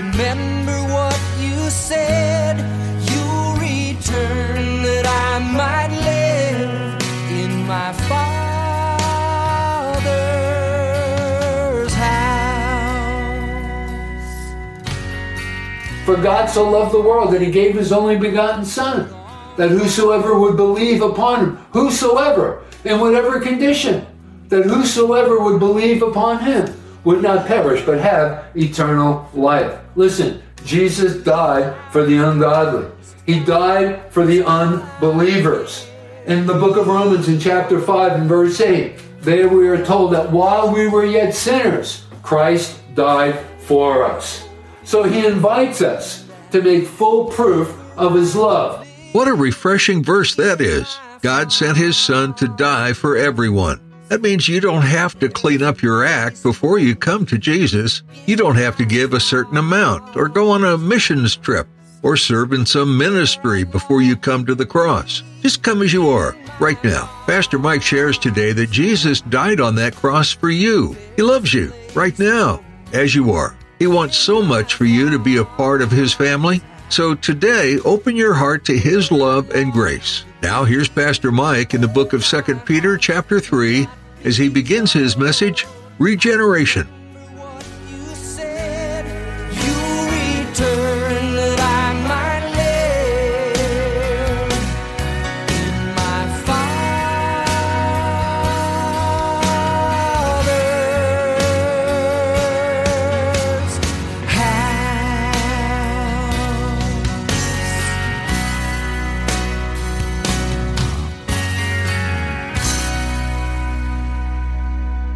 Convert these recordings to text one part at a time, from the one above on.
Remember what you said. You'll return that I might live in my Father's house. For God so loved the world that he gave his only begotten Son, that whosoever would believe upon him, whosoever, in whatever condition, that whosoever would believe upon him would not perish but have eternal life. Listen, Jesus died for the ungodly. He died for the unbelievers. In the book of Romans, in chapter 5 and verse 8, there we are told that while we were yet sinners, Christ died for us. So he invites us to make full proof of his love. What a refreshing verse that is. God sent his son to die for everyone. That means you don't have to clean up your act before you come to Jesus. You don't have to give a certain amount or go on a missions trip or serve in some ministry before you come to the cross. Just come as you are, right now. Pastor Mike shares today that Jesus died on that cross for you. He loves you, right now, as you are. He wants so much for you to be a part of His family. So today, open your heart to His love and grace. Now here's Pastor Mike in the book of 2 Peter chapter 3 as he begins his message, Regeneration.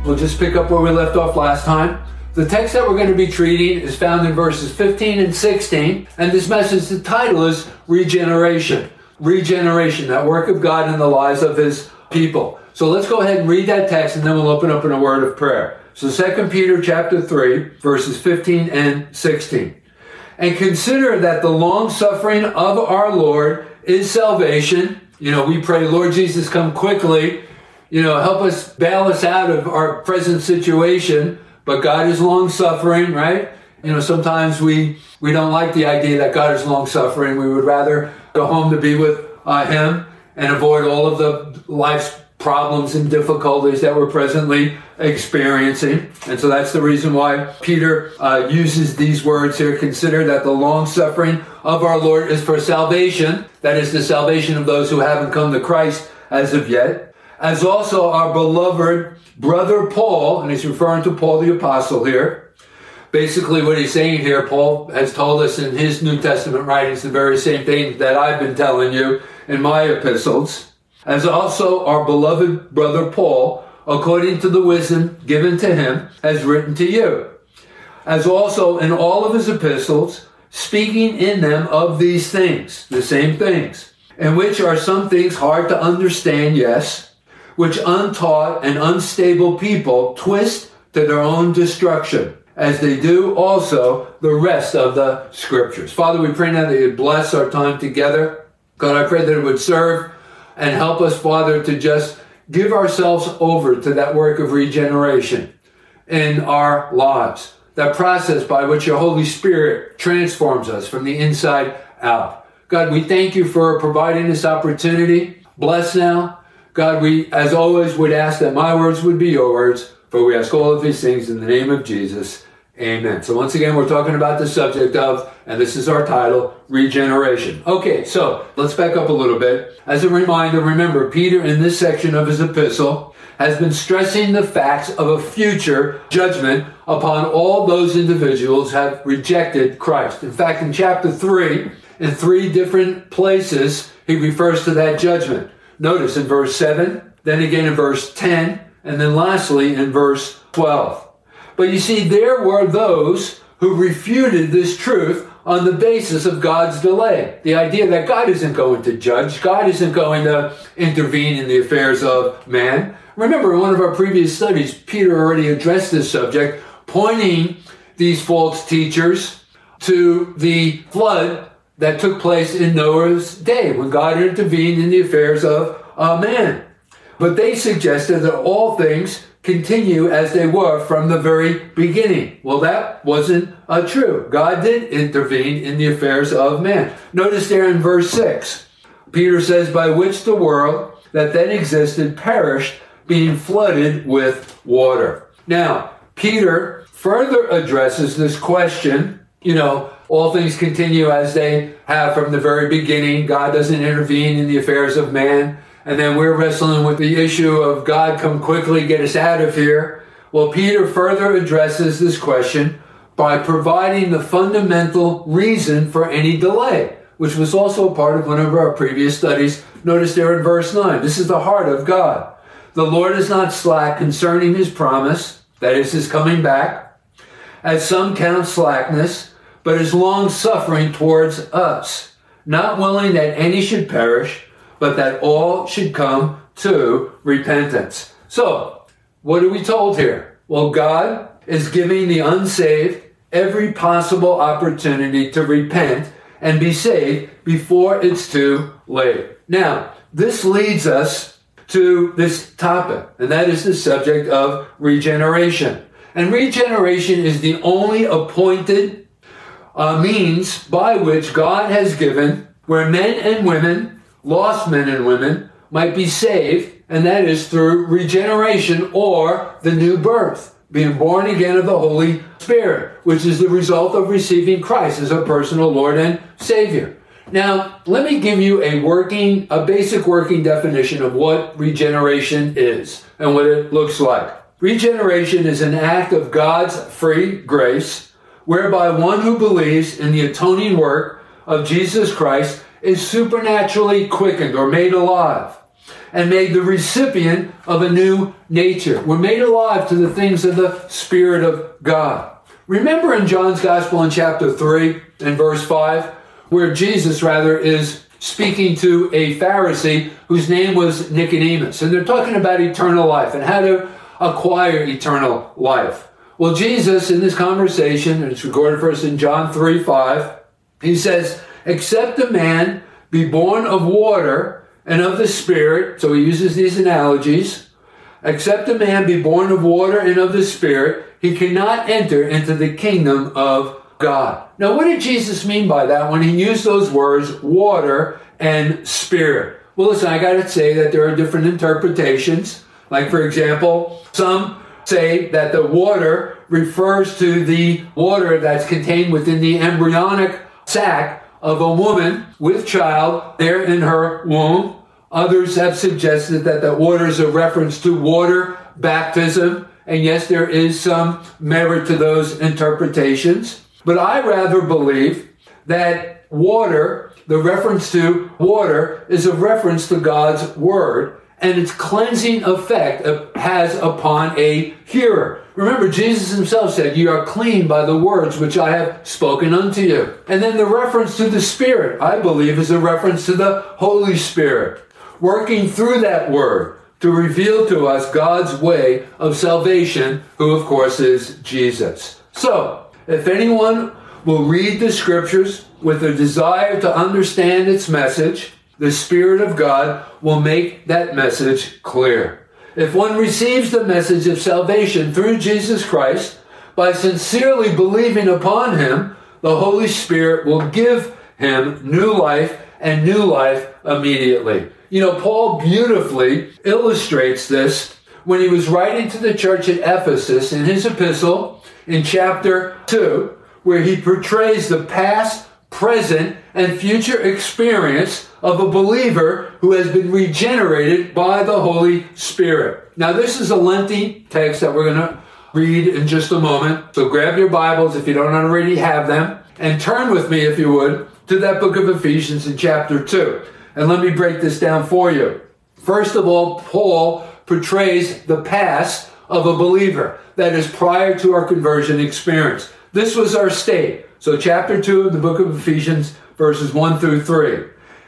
We'll just pick up where we left off last time. The text that we're going to be treating is found in verses 15 and 16, and this message, the title is Regeneration. Regeneration, that work of God in the lives of His people. So let's go ahead and read that text, and then we'll open up in a word of prayer. So 2 Peter chapter 3, verses 15 and 16. And consider that the long suffering of our Lord is salvation. You know, we pray, Lord Jesus, come quickly you know, help us bail us out of our present situation. But God is long suffering, right? You know, sometimes we we don't like the idea that God is long suffering. We would rather go home to be with uh, Him and avoid all of the life's problems and difficulties that we're presently experiencing. And so that's the reason why Peter uh, uses these words here. Consider that the long suffering of our Lord is for salvation. That is the salvation of those who haven't come to Christ as of yet as also our beloved brother Paul, and he's referring to Paul the Apostle here. Basically, what he's saying here, Paul has told us in his New Testament writings the very same thing that I've been telling you in my epistles. As also our beloved brother Paul, according to the wisdom given to him, has written to you. As also in all of his epistles, speaking in them of these things, the same things, in which are some things hard to understand, yes, which untaught and unstable people twist to their own destruction, as they do also the rest of the scriptures. Father, we pray now that you bless our time together. God, I pray that it would serve and help us, Father, to just give ourselves over to that work of regeneration in our lives. That process by which your Holy Spirit transforms us from the inside out. God, we thank you for providing this opportunity. Bless now. God, we, as always, would ask that my words would be your words, for we ask all of these things in the name of Jesus. Amen. So once again, we're talking about the subject of, and this is our title, regeneration. Okay, so let's back up a little bit. As a reminder, remember, Peter in this section of his epistle has been stressing the facts of a future judgment upon all those individuals have rejected Christ. In fact, in chapter 3, in three different places, he refers to that judgment. Notice in verse 7, then again in verse 10, and then lastly in verse 12. But you see, there were those who refuted this truth on the basis of God's delay. The idea that God isn't going to judge, God isn't going to intervene in the affairs of man. Remember, in one of our previous studies, Peter already addressed this subject, pointing these false teachers to the flood that took place in Noah's day when God intervened in the affairs of a man. But they suggested that all things continue as they were from the very beginning. Well, that wasn't uh, true. God did intervene in the affairs of man. Notice there in verse 6, Peter says, By which the world that then existed perished, being flooded with water. Now, Peter further addresses this question, you know, all things continue as they have from the very beginning. God doesn't intervene in the affairs of man. And then we're wrestling with the issue of God come quickly, get us out of here. Well, Peter further addresses this question by providing the fundamental reason for any delay, which was also part of one of our previous studies. Notice there in verse 9. This is the heart of God. The Lord is not slack concerning his promise, that is his coming back, as some count slackness, but is long suffering towards us, not willing that any should perish, but that all should come to repentance. So, what are we told here? Well, God is giving the unsaved every possible opportunity to repent and be saved before it's too late. Now, this leads us to this topic, and that is the subject of regeneration. And regeneration is the only appointed uh, means by which God has given where men and women, lost men and women, might be saved, and that is through regeneration or the new birth, being born again of the Holy Spirit, which is the result of receiving Christ as a personal Lord and Savior. Now, let me give you a working, a basic working definition of what regeneration is and what it looks like. Regeneration is an act of God's free grace whereby one who believes in the atoning work of Jesus Christ is supernaturally quickened or made alive and made the recipient of a new nature. We're made alive to the things of the Spirit of God. Remember in John's Gospel in chapter 3 and verse 5, where Jesus rather is speaking to a Pharisee whose name was Nicodemus. And they're talking about eternal life and how to acquire eternal life. Well, Jesus, in this conversation, and it's recorded for us in John 3 5, he says, Except a man be born of water and of the Spirit, so he uses these analogies, except a man be born of water and of the Spirit, he cannot enter into the kingdom of God. Now, what did Jesus mean by that when he used those words, water and spirit? Well, listen, I got to say that there are different interpretations. Like, for example, some say that the water refers to the water that's contained within the embryonic sac of a woman with child there in her womb. Others have suggested that the water is a reference to water baptism. And yes, there is some merit to those interpretations. But I rather believe that water, the reference to water, is a reference to God's word and its cleansing effect has upon a hearer. Remember, Jesus himself said, You are clean by the words which I have spoken unto you. And then the reference to the Spirit, I believe, is a reference to the Holy Spirit, working through that word to reveal to us God's way of salvation, who, of course, is Jesus. So, if anyone will read the scriptures with a desire to understand its message, the Spirit of God will make that message clear. If one receives the message of salvation through Jesus Christ by sincerely believing upon Him, the Holy Spirit will give him new life and new life immediately. You know, Paul beautifully illustrates this when he was writing to the church at Ephesus in his epistle in chapter 2, where he portrays the past, present, and future experience of a believer who has been regenerated by the Holy Spirit. Now, this is a lengthy text that we're going to read in just a moment. So grab your Bibles if you don't already have them and turn with me, if you would, to that book of Ephesians in chapter 2. And let me break this down for you. First of all, Paul portrays the past of a believer that is prior to our conversion experience. This was our state. So, chapter 2 of the book of Ephesians, verses 1 through 3.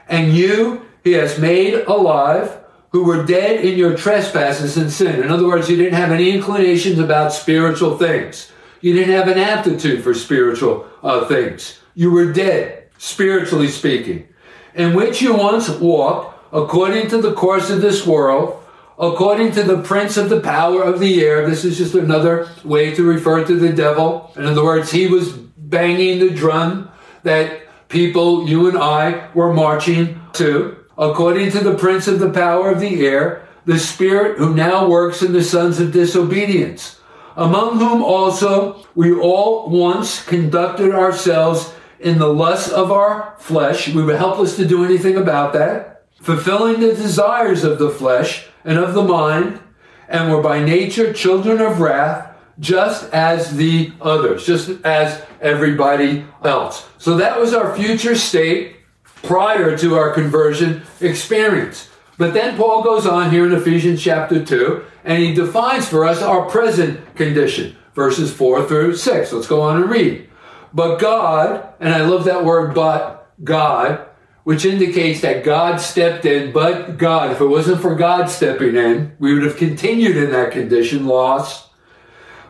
And you he has made alive who were dead in your trespasses and sin. In other words, you didn't have any inclinations about spiritual things. You didn't have an aptitude for spiritual uh, things. You were dead, spiritually speaking, in which you once walked according to the course of this world, according to the prince of the power of the air. This is just another way to refer to the devil. In other words, he was banging the drum that people, you and I, were marching to. According to the prince of the power of the air, the spirit who now works in the sons of disobedience, among whom also we all once conducted ourselves in the lusts of our flesh. We were helpless to do anything about that, fulfilling the desires of the flesh and of the mind, and were by nature children of wrath, just as the others, just as everybody else. So that was our future state prior to our conversion experience. But then Paul goes on here in Ephesians chapter 2, and he defines for us our present condition, verses 4 through 6. Let's go on and read. But God, and I love that word, but God, which indicates that God stepped in, but God, if it wasn't for God stepping in, we would have continued in that condition, lost.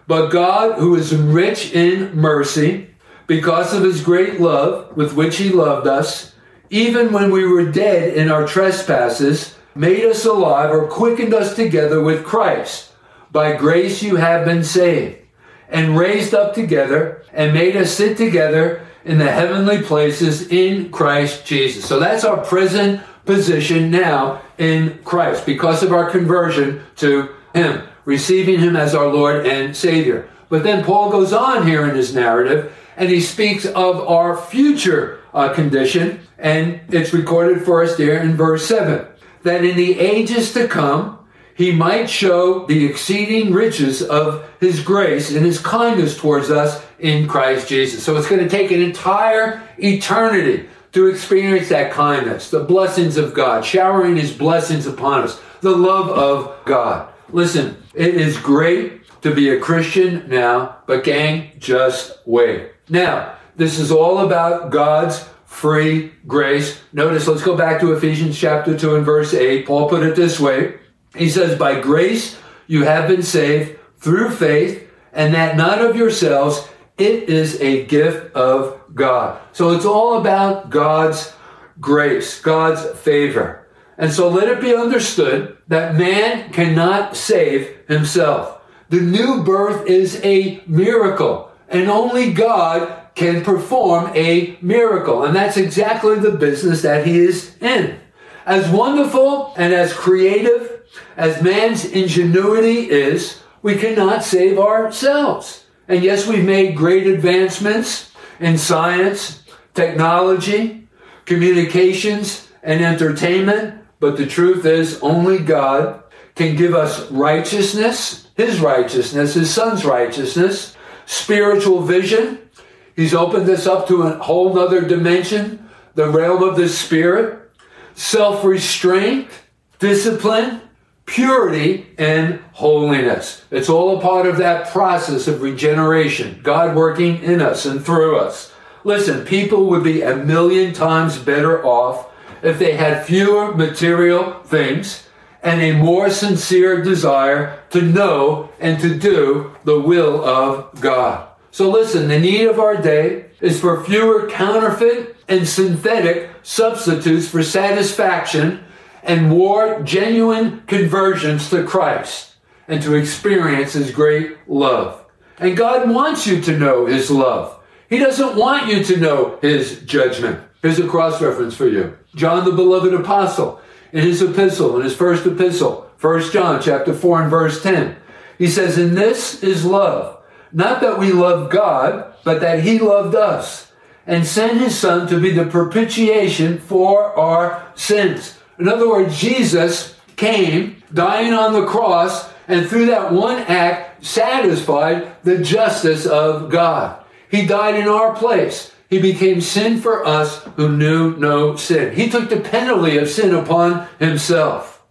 But God, who is rich in mercy, because of his great love with which he loved us, even when we were dead in our trespasses, made us alive or quickened us together with Christ. By grace you have been saved, and raised up together, and made us sit together in the heavenly places in Christ Jesus. So that's our present position now in Christ because of our conversion to Him, receiving Him as our Lord and Savior. But then Paul goes on here in his narrative and he speaks of our future uh, condition, and it's recorded for us there in verse 7 that in the ages to come, he might show the exceeding riches of his grace and his kindness towards us in Christ Jesus. So it's going to take an entire eternity to experience that kindness, the blessings of God, showering his blessings upon us, the love of God. Listen, it is great to be a Christian now, but gang, just wait. Now, this is all about God's free grace. Notice, let's go back to Ephesians chapter 2 and verse 8. Paul put it this way. He says, By grace you have been saved through faith, and that not of yourselves, it is a gift of God. So it's all about God's grace, God's favor. And so let it be understood that man cannot save himself. The new birth is a miracle, and only God can perform a miracle. And that's exactly the business that he is in. As wonderful and as creative as man's ingenuity is, we cannot save ourselves. And yes, we've made great advancements in science, technology, communications, and entertainment, but the truth is only God can give us righteousness, His righteousness, His Son's righteousness, spiritual vision. He's opened this up to a whole nother dimension, the realm of the Spirit, self restraint, discipline, purity, and holiness. It's all a part of that process of regeneration, God working in us and through us. Listen, people would be a million times better off if they had fewer material things and a more sincere desire to know and to do the will of God. So listen, the need of our day is for fewer counterfeit and synthetic substitutes for satisfaction and more genuine conversions to Christ and to experience His great love. And God wants you to know His love. He doesn't want you to know His judgment. Here's a cross reference for you. John, the beloved apostle, in his epistle, in his first epistle, 1 John chapter 4 and verse 10, he says, And this is love, not that we love God, but that He loved us and sent His Son to be the propitiation for our sins. In other words, Jesus came, dying on the cross, and through that one act satisfied the justice of God. He died in our place. He became sin for us who knew no sin. He took the penalty of sin upon himself.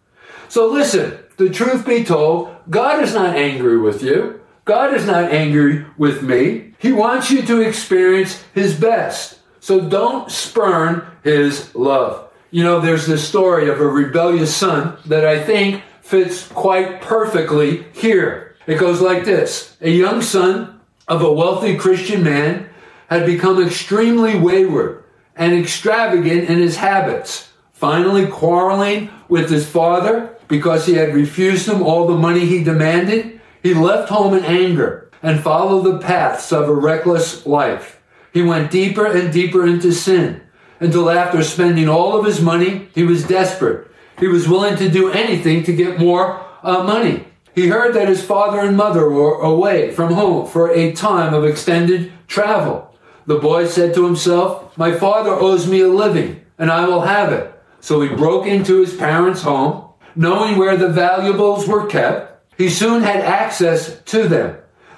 So listen, the truth be told, God is not angry with you. God is not angry with me. He wants you to experience his best. So don't spurn his love. You know, there's this story of a rebellious son that I think fits quite perfectly here. It goes like this. A young son of a wealthy Christian man had become extremely wayward and extravagant in his habits, finally quarreling with his father because he had refused him all the money he demanded. He left home in anger and followed the paths of a reckless life. He went deeper and deeper into sin until after spending all of his money, he was desperate. He was willing to do anything to get more uh, money. He heard that his father and mother were away from home for a time of extended travel. The boy said to himself, My father owes me a living, and I will have it. So he broke into his parents' home, knowing where the valuables were kept. He soon had access to them.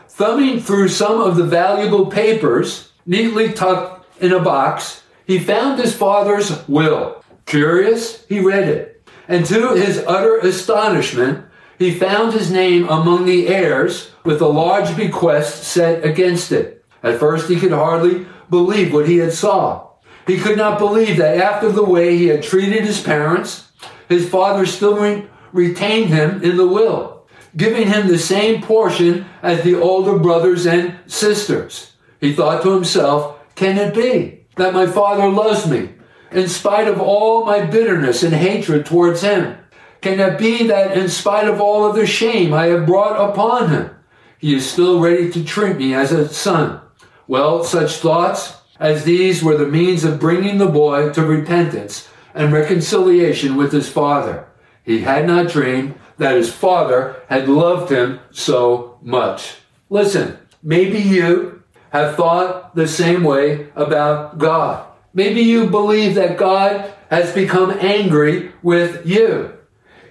Thumbing through some of the valuable papers, neatly tucked in a box, he found his father's will. Curious, he read it. And to his utter astonishment, he found his name among the heirs with a large bequest set against it. At first, he could hardly believe what he had saw. He could not believe that after the way he had treated his parents, his father still re- retained him in the will, giving him the same portion as the older brothers and sisters. He thought to himself, can it be that my father loves me in spite of all my bitterness and hatred towards him? Can it be that in spite of all of the shame I have brought upon him, he is still ready to treat me as a son? Well, such thoughts as these were the means of bringing the boy to repentance and reconciliation with his father. He had not dreamed that his father had loved him so much. Listen, maybe you have thought the same way about God. Maybe you believe that God has become angry with you.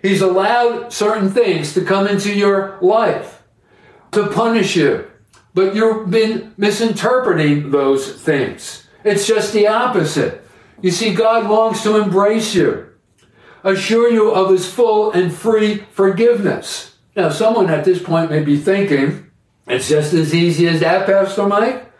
He's allowed certain things to come into your life to punish you, but you've been misinterpreting those things. It's just the opposite. You see, God longs to embrace you, assure you of his full and free forgiveness. Now, someone at this point may be thinking, it's just as easy as that, Pastor Mike.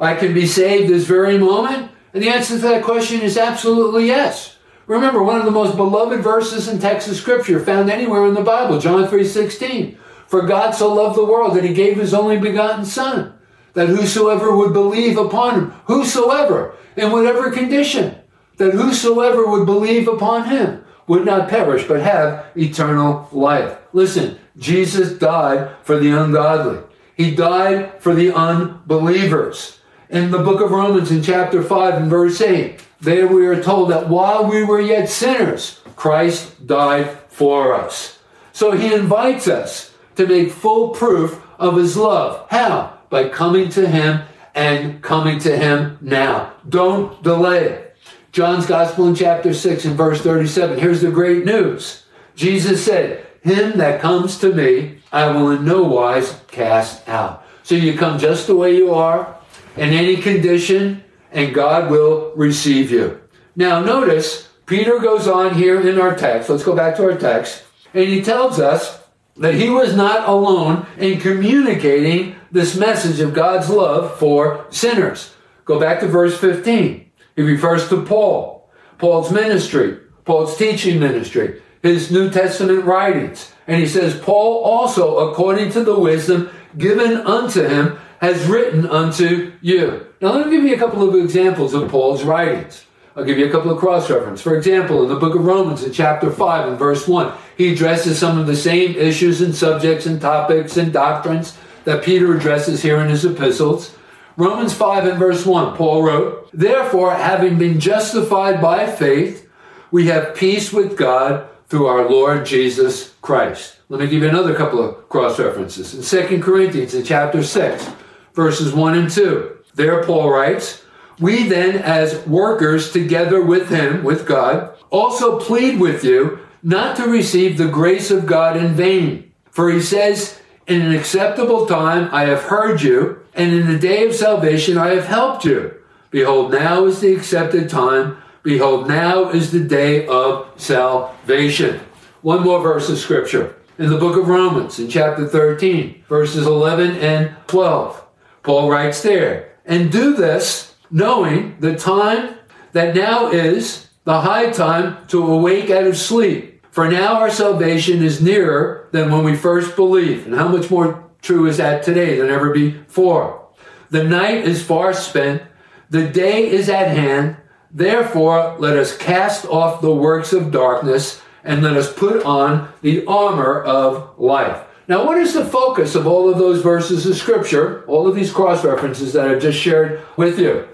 I can be saved this very moment. And the answer to that question is absolutely yes. Remember, one of the most beloved verses in Texas scripture found anywhere in the Bible, John 3.16. For God so loved the world that he gave his only begotten son, that whosoever would believe upon him, whosoever, in whatever condition, that whosoever would believe upon him would not perish, but have eternal life. Listen, Jesus died for the ungodly. He died for the unbelievers. In the book of Romans in chapter 5 and verse 8, there we are told that while we were yet sinners, Christ died for us. So he invites us to make full proof of his love. How? By coming to him and coming to him now. Don't delay it. John's Gospel in chapter 6 and verse 37. Here's the great news. Jesus said, Him that comes to me, I will in no wise cast out. So you come just the way you are, in any condition, and God will receive you. Now notice, Peter goes on here in our text. Let's go back to our text. And he tells us that he was not alone in communicating this message of God's love for sinners. Go back to verse 15. He refers to Paul, Paul's ministry, Paul's teaching ministry, his New Testament writings. And he says, Paul also, according to the wisdom given unto him, has written unto you. Now, let me give you a couple of examples of Paul's writings. I'll give you a couple of cross reference. For example, in the book of Romans, in chapter 5 and verse 1, he addresses some of the same issues and subjects and topics and doctrines that Peter addresses here in his epistles. Romans 5 and verse 1, Paul wrote, Therefore, having been justified by faith, we have peace with God through our Lord Jesus Christ. Let me give you another couple of cross references. In 2 Corinthians, in chapter 6, verses 1 and 2, there Paul writes, We then, as workers together with him, with God, also plead with you not to receive the grace of God in vain. For he says, In an acceptable time I have heard you, and in the day of salvation I have helped you. Behold, now is the accepted time. Behold, now is the day of salvation. One more verse of scripture. In the book of Romans, in chapter 13, verses 11 and 12. Paul writes there, and do this knowing the time that now is the high time to awake out of sleep. For now our salvation is nearer than when we first believed. And how much more true is that today than ever before? The night is far spent, the day is at hand. Therefore, let us cast off the works of darkness and let us put on the armor of life. Now, what is the focus of all of those verses of scripture, all of these cross references that I've just shared with you?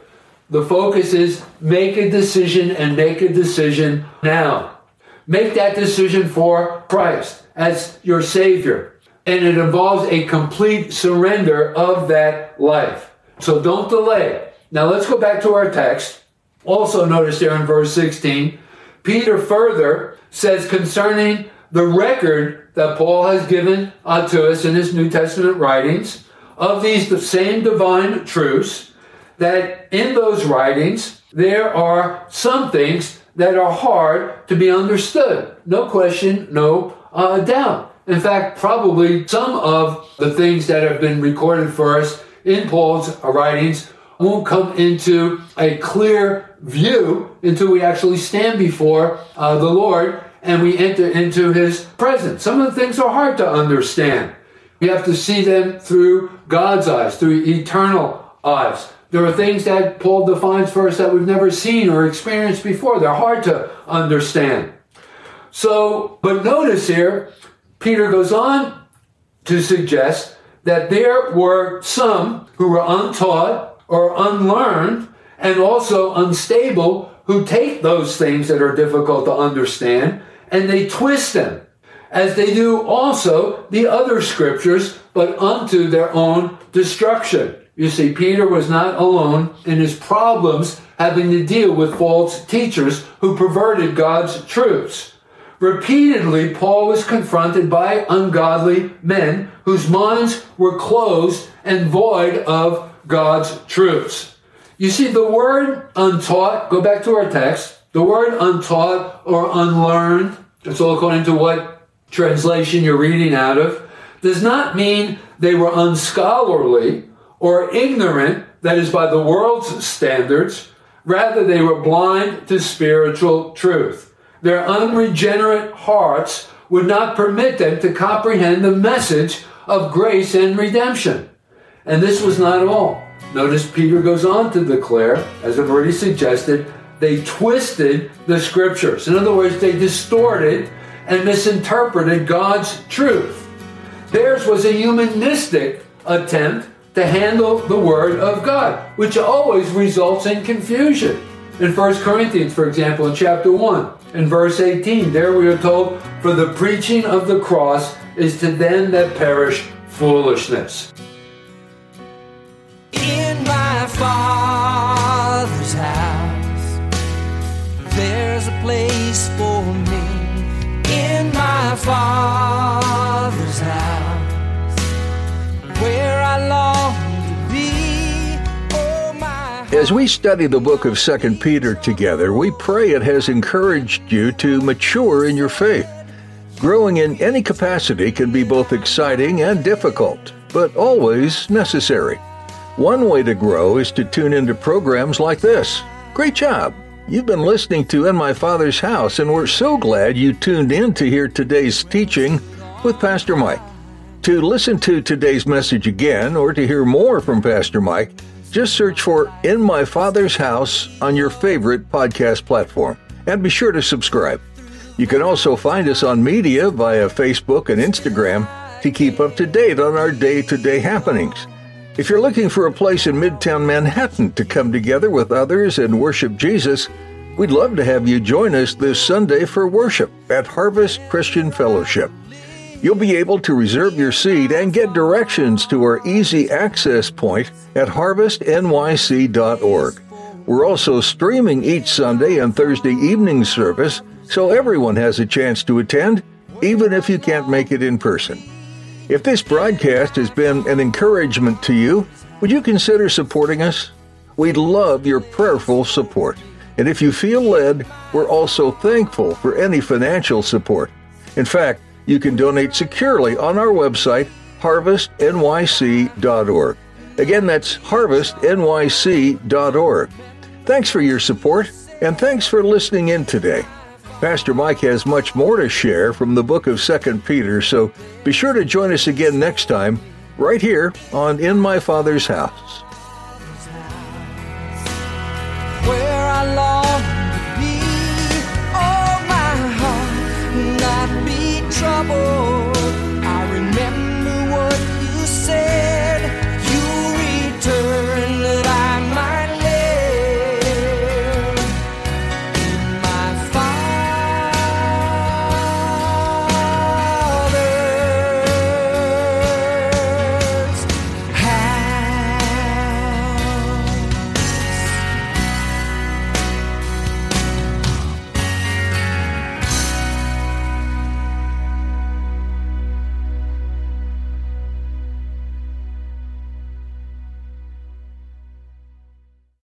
The focus is make a decision and make a decision now. Make that decision for Christ as your Savior. And it involves a complete surrender of that life. So don't delay. Now let's go back to our text. Also, notice there in verse 16, Peter further says concerning the record that Paul has given uh, to us in his New Testament writings of these the same divine truths, that in those writings there are some things that are hard to be understood. No question, no uh, doubt. In fact, probably some of the things that have been recorded for us in Paul's writings won't come into a clear view until we actually stand before uh, the Lord and we enter into his presence. Some of the things are hard to understand. We have to see them through God's eyes, through eternal eyes. There are things that Paul defines for us that we've never seen or experienced before. They're hard to understand. So, but notice here, Peter goes on to suggest that there were some who were untaught or unlearned and also unstable who take those things that are difficult to understand and they twist them, as they do also the other scriptures, but unto their own destruction. You see, Peter was not alone in his problems having to deal with false teachers who perverted God's truths. Repeatedly, Paul was confronted by ungodly men whose minds were closed and void of God's truths. You see, the word untaught, go back to our text, the word untaught or unlearned, that's all according to what translation you're reading out of, does not mean they were unscholarly or ignorant, that is by the world's standards. Rather, they were blind to spiritual truth. Their unregenerate hearts would not permit them to comprehend the message of grace and redemption. And this was not all. Notice Peter goes on to declare, as I've already suggested, they twisted the scriptures. In other words, they distorted and misinterpreted God's truth. Theirs was a humanistic attempt to handle the Word of God, which always results in confusion. In 1 Corinthians, for example, in chapter 1, in verse 18, there we are told, For the preaching of the cross is to them that perish foolishness. In my father's house, there's a place for me. My father's house, where I long to be. Oh, my As we study the book of 2 Peter together, we pray it has encouraged you to mature in your faith. Growing in any capacity can be both exciting and difficult, but always necessary. One way to grow is to tune into programs like this. Great job! You've been listening to In My Father's House, and we're so glad you tuned in to hear today's teaching with Pastor Mike. To listen to today's message again or to hear more from Pastor Mike, just search for In My Father's House on your favorite podcast platform and be sure to subscribe. You can also find us on media via Facebook and Instagram to keep up to date on our day to day happenings. If you're looking for a place in Midtown Manhattan to come together with others and worship Jesus, we'd love to have you join us this Sunday for worship at Harvest Christian Fellowship. You'll be able to reserve your seat and get directions to our easy access point at harvestnyc.org. We're also streaming each Sunday and Thursday evening service, so everyone has a chance to attend, even if you can't make it in person. If this broadcast has been an encouragement to you, would you consider supporting us? We'd love your prayerful support. And if you feel led, we're also thankful for any financial support. In fact, you can donate securely on our website, harvestnyc.org. Again, that's harvestnyc.org. Thanks for your support, and thanks for listening in today. Pastor Mike has much more to share from the book of 2 Peter, so be sure to join us again next time, right here on In My Father's House. trouble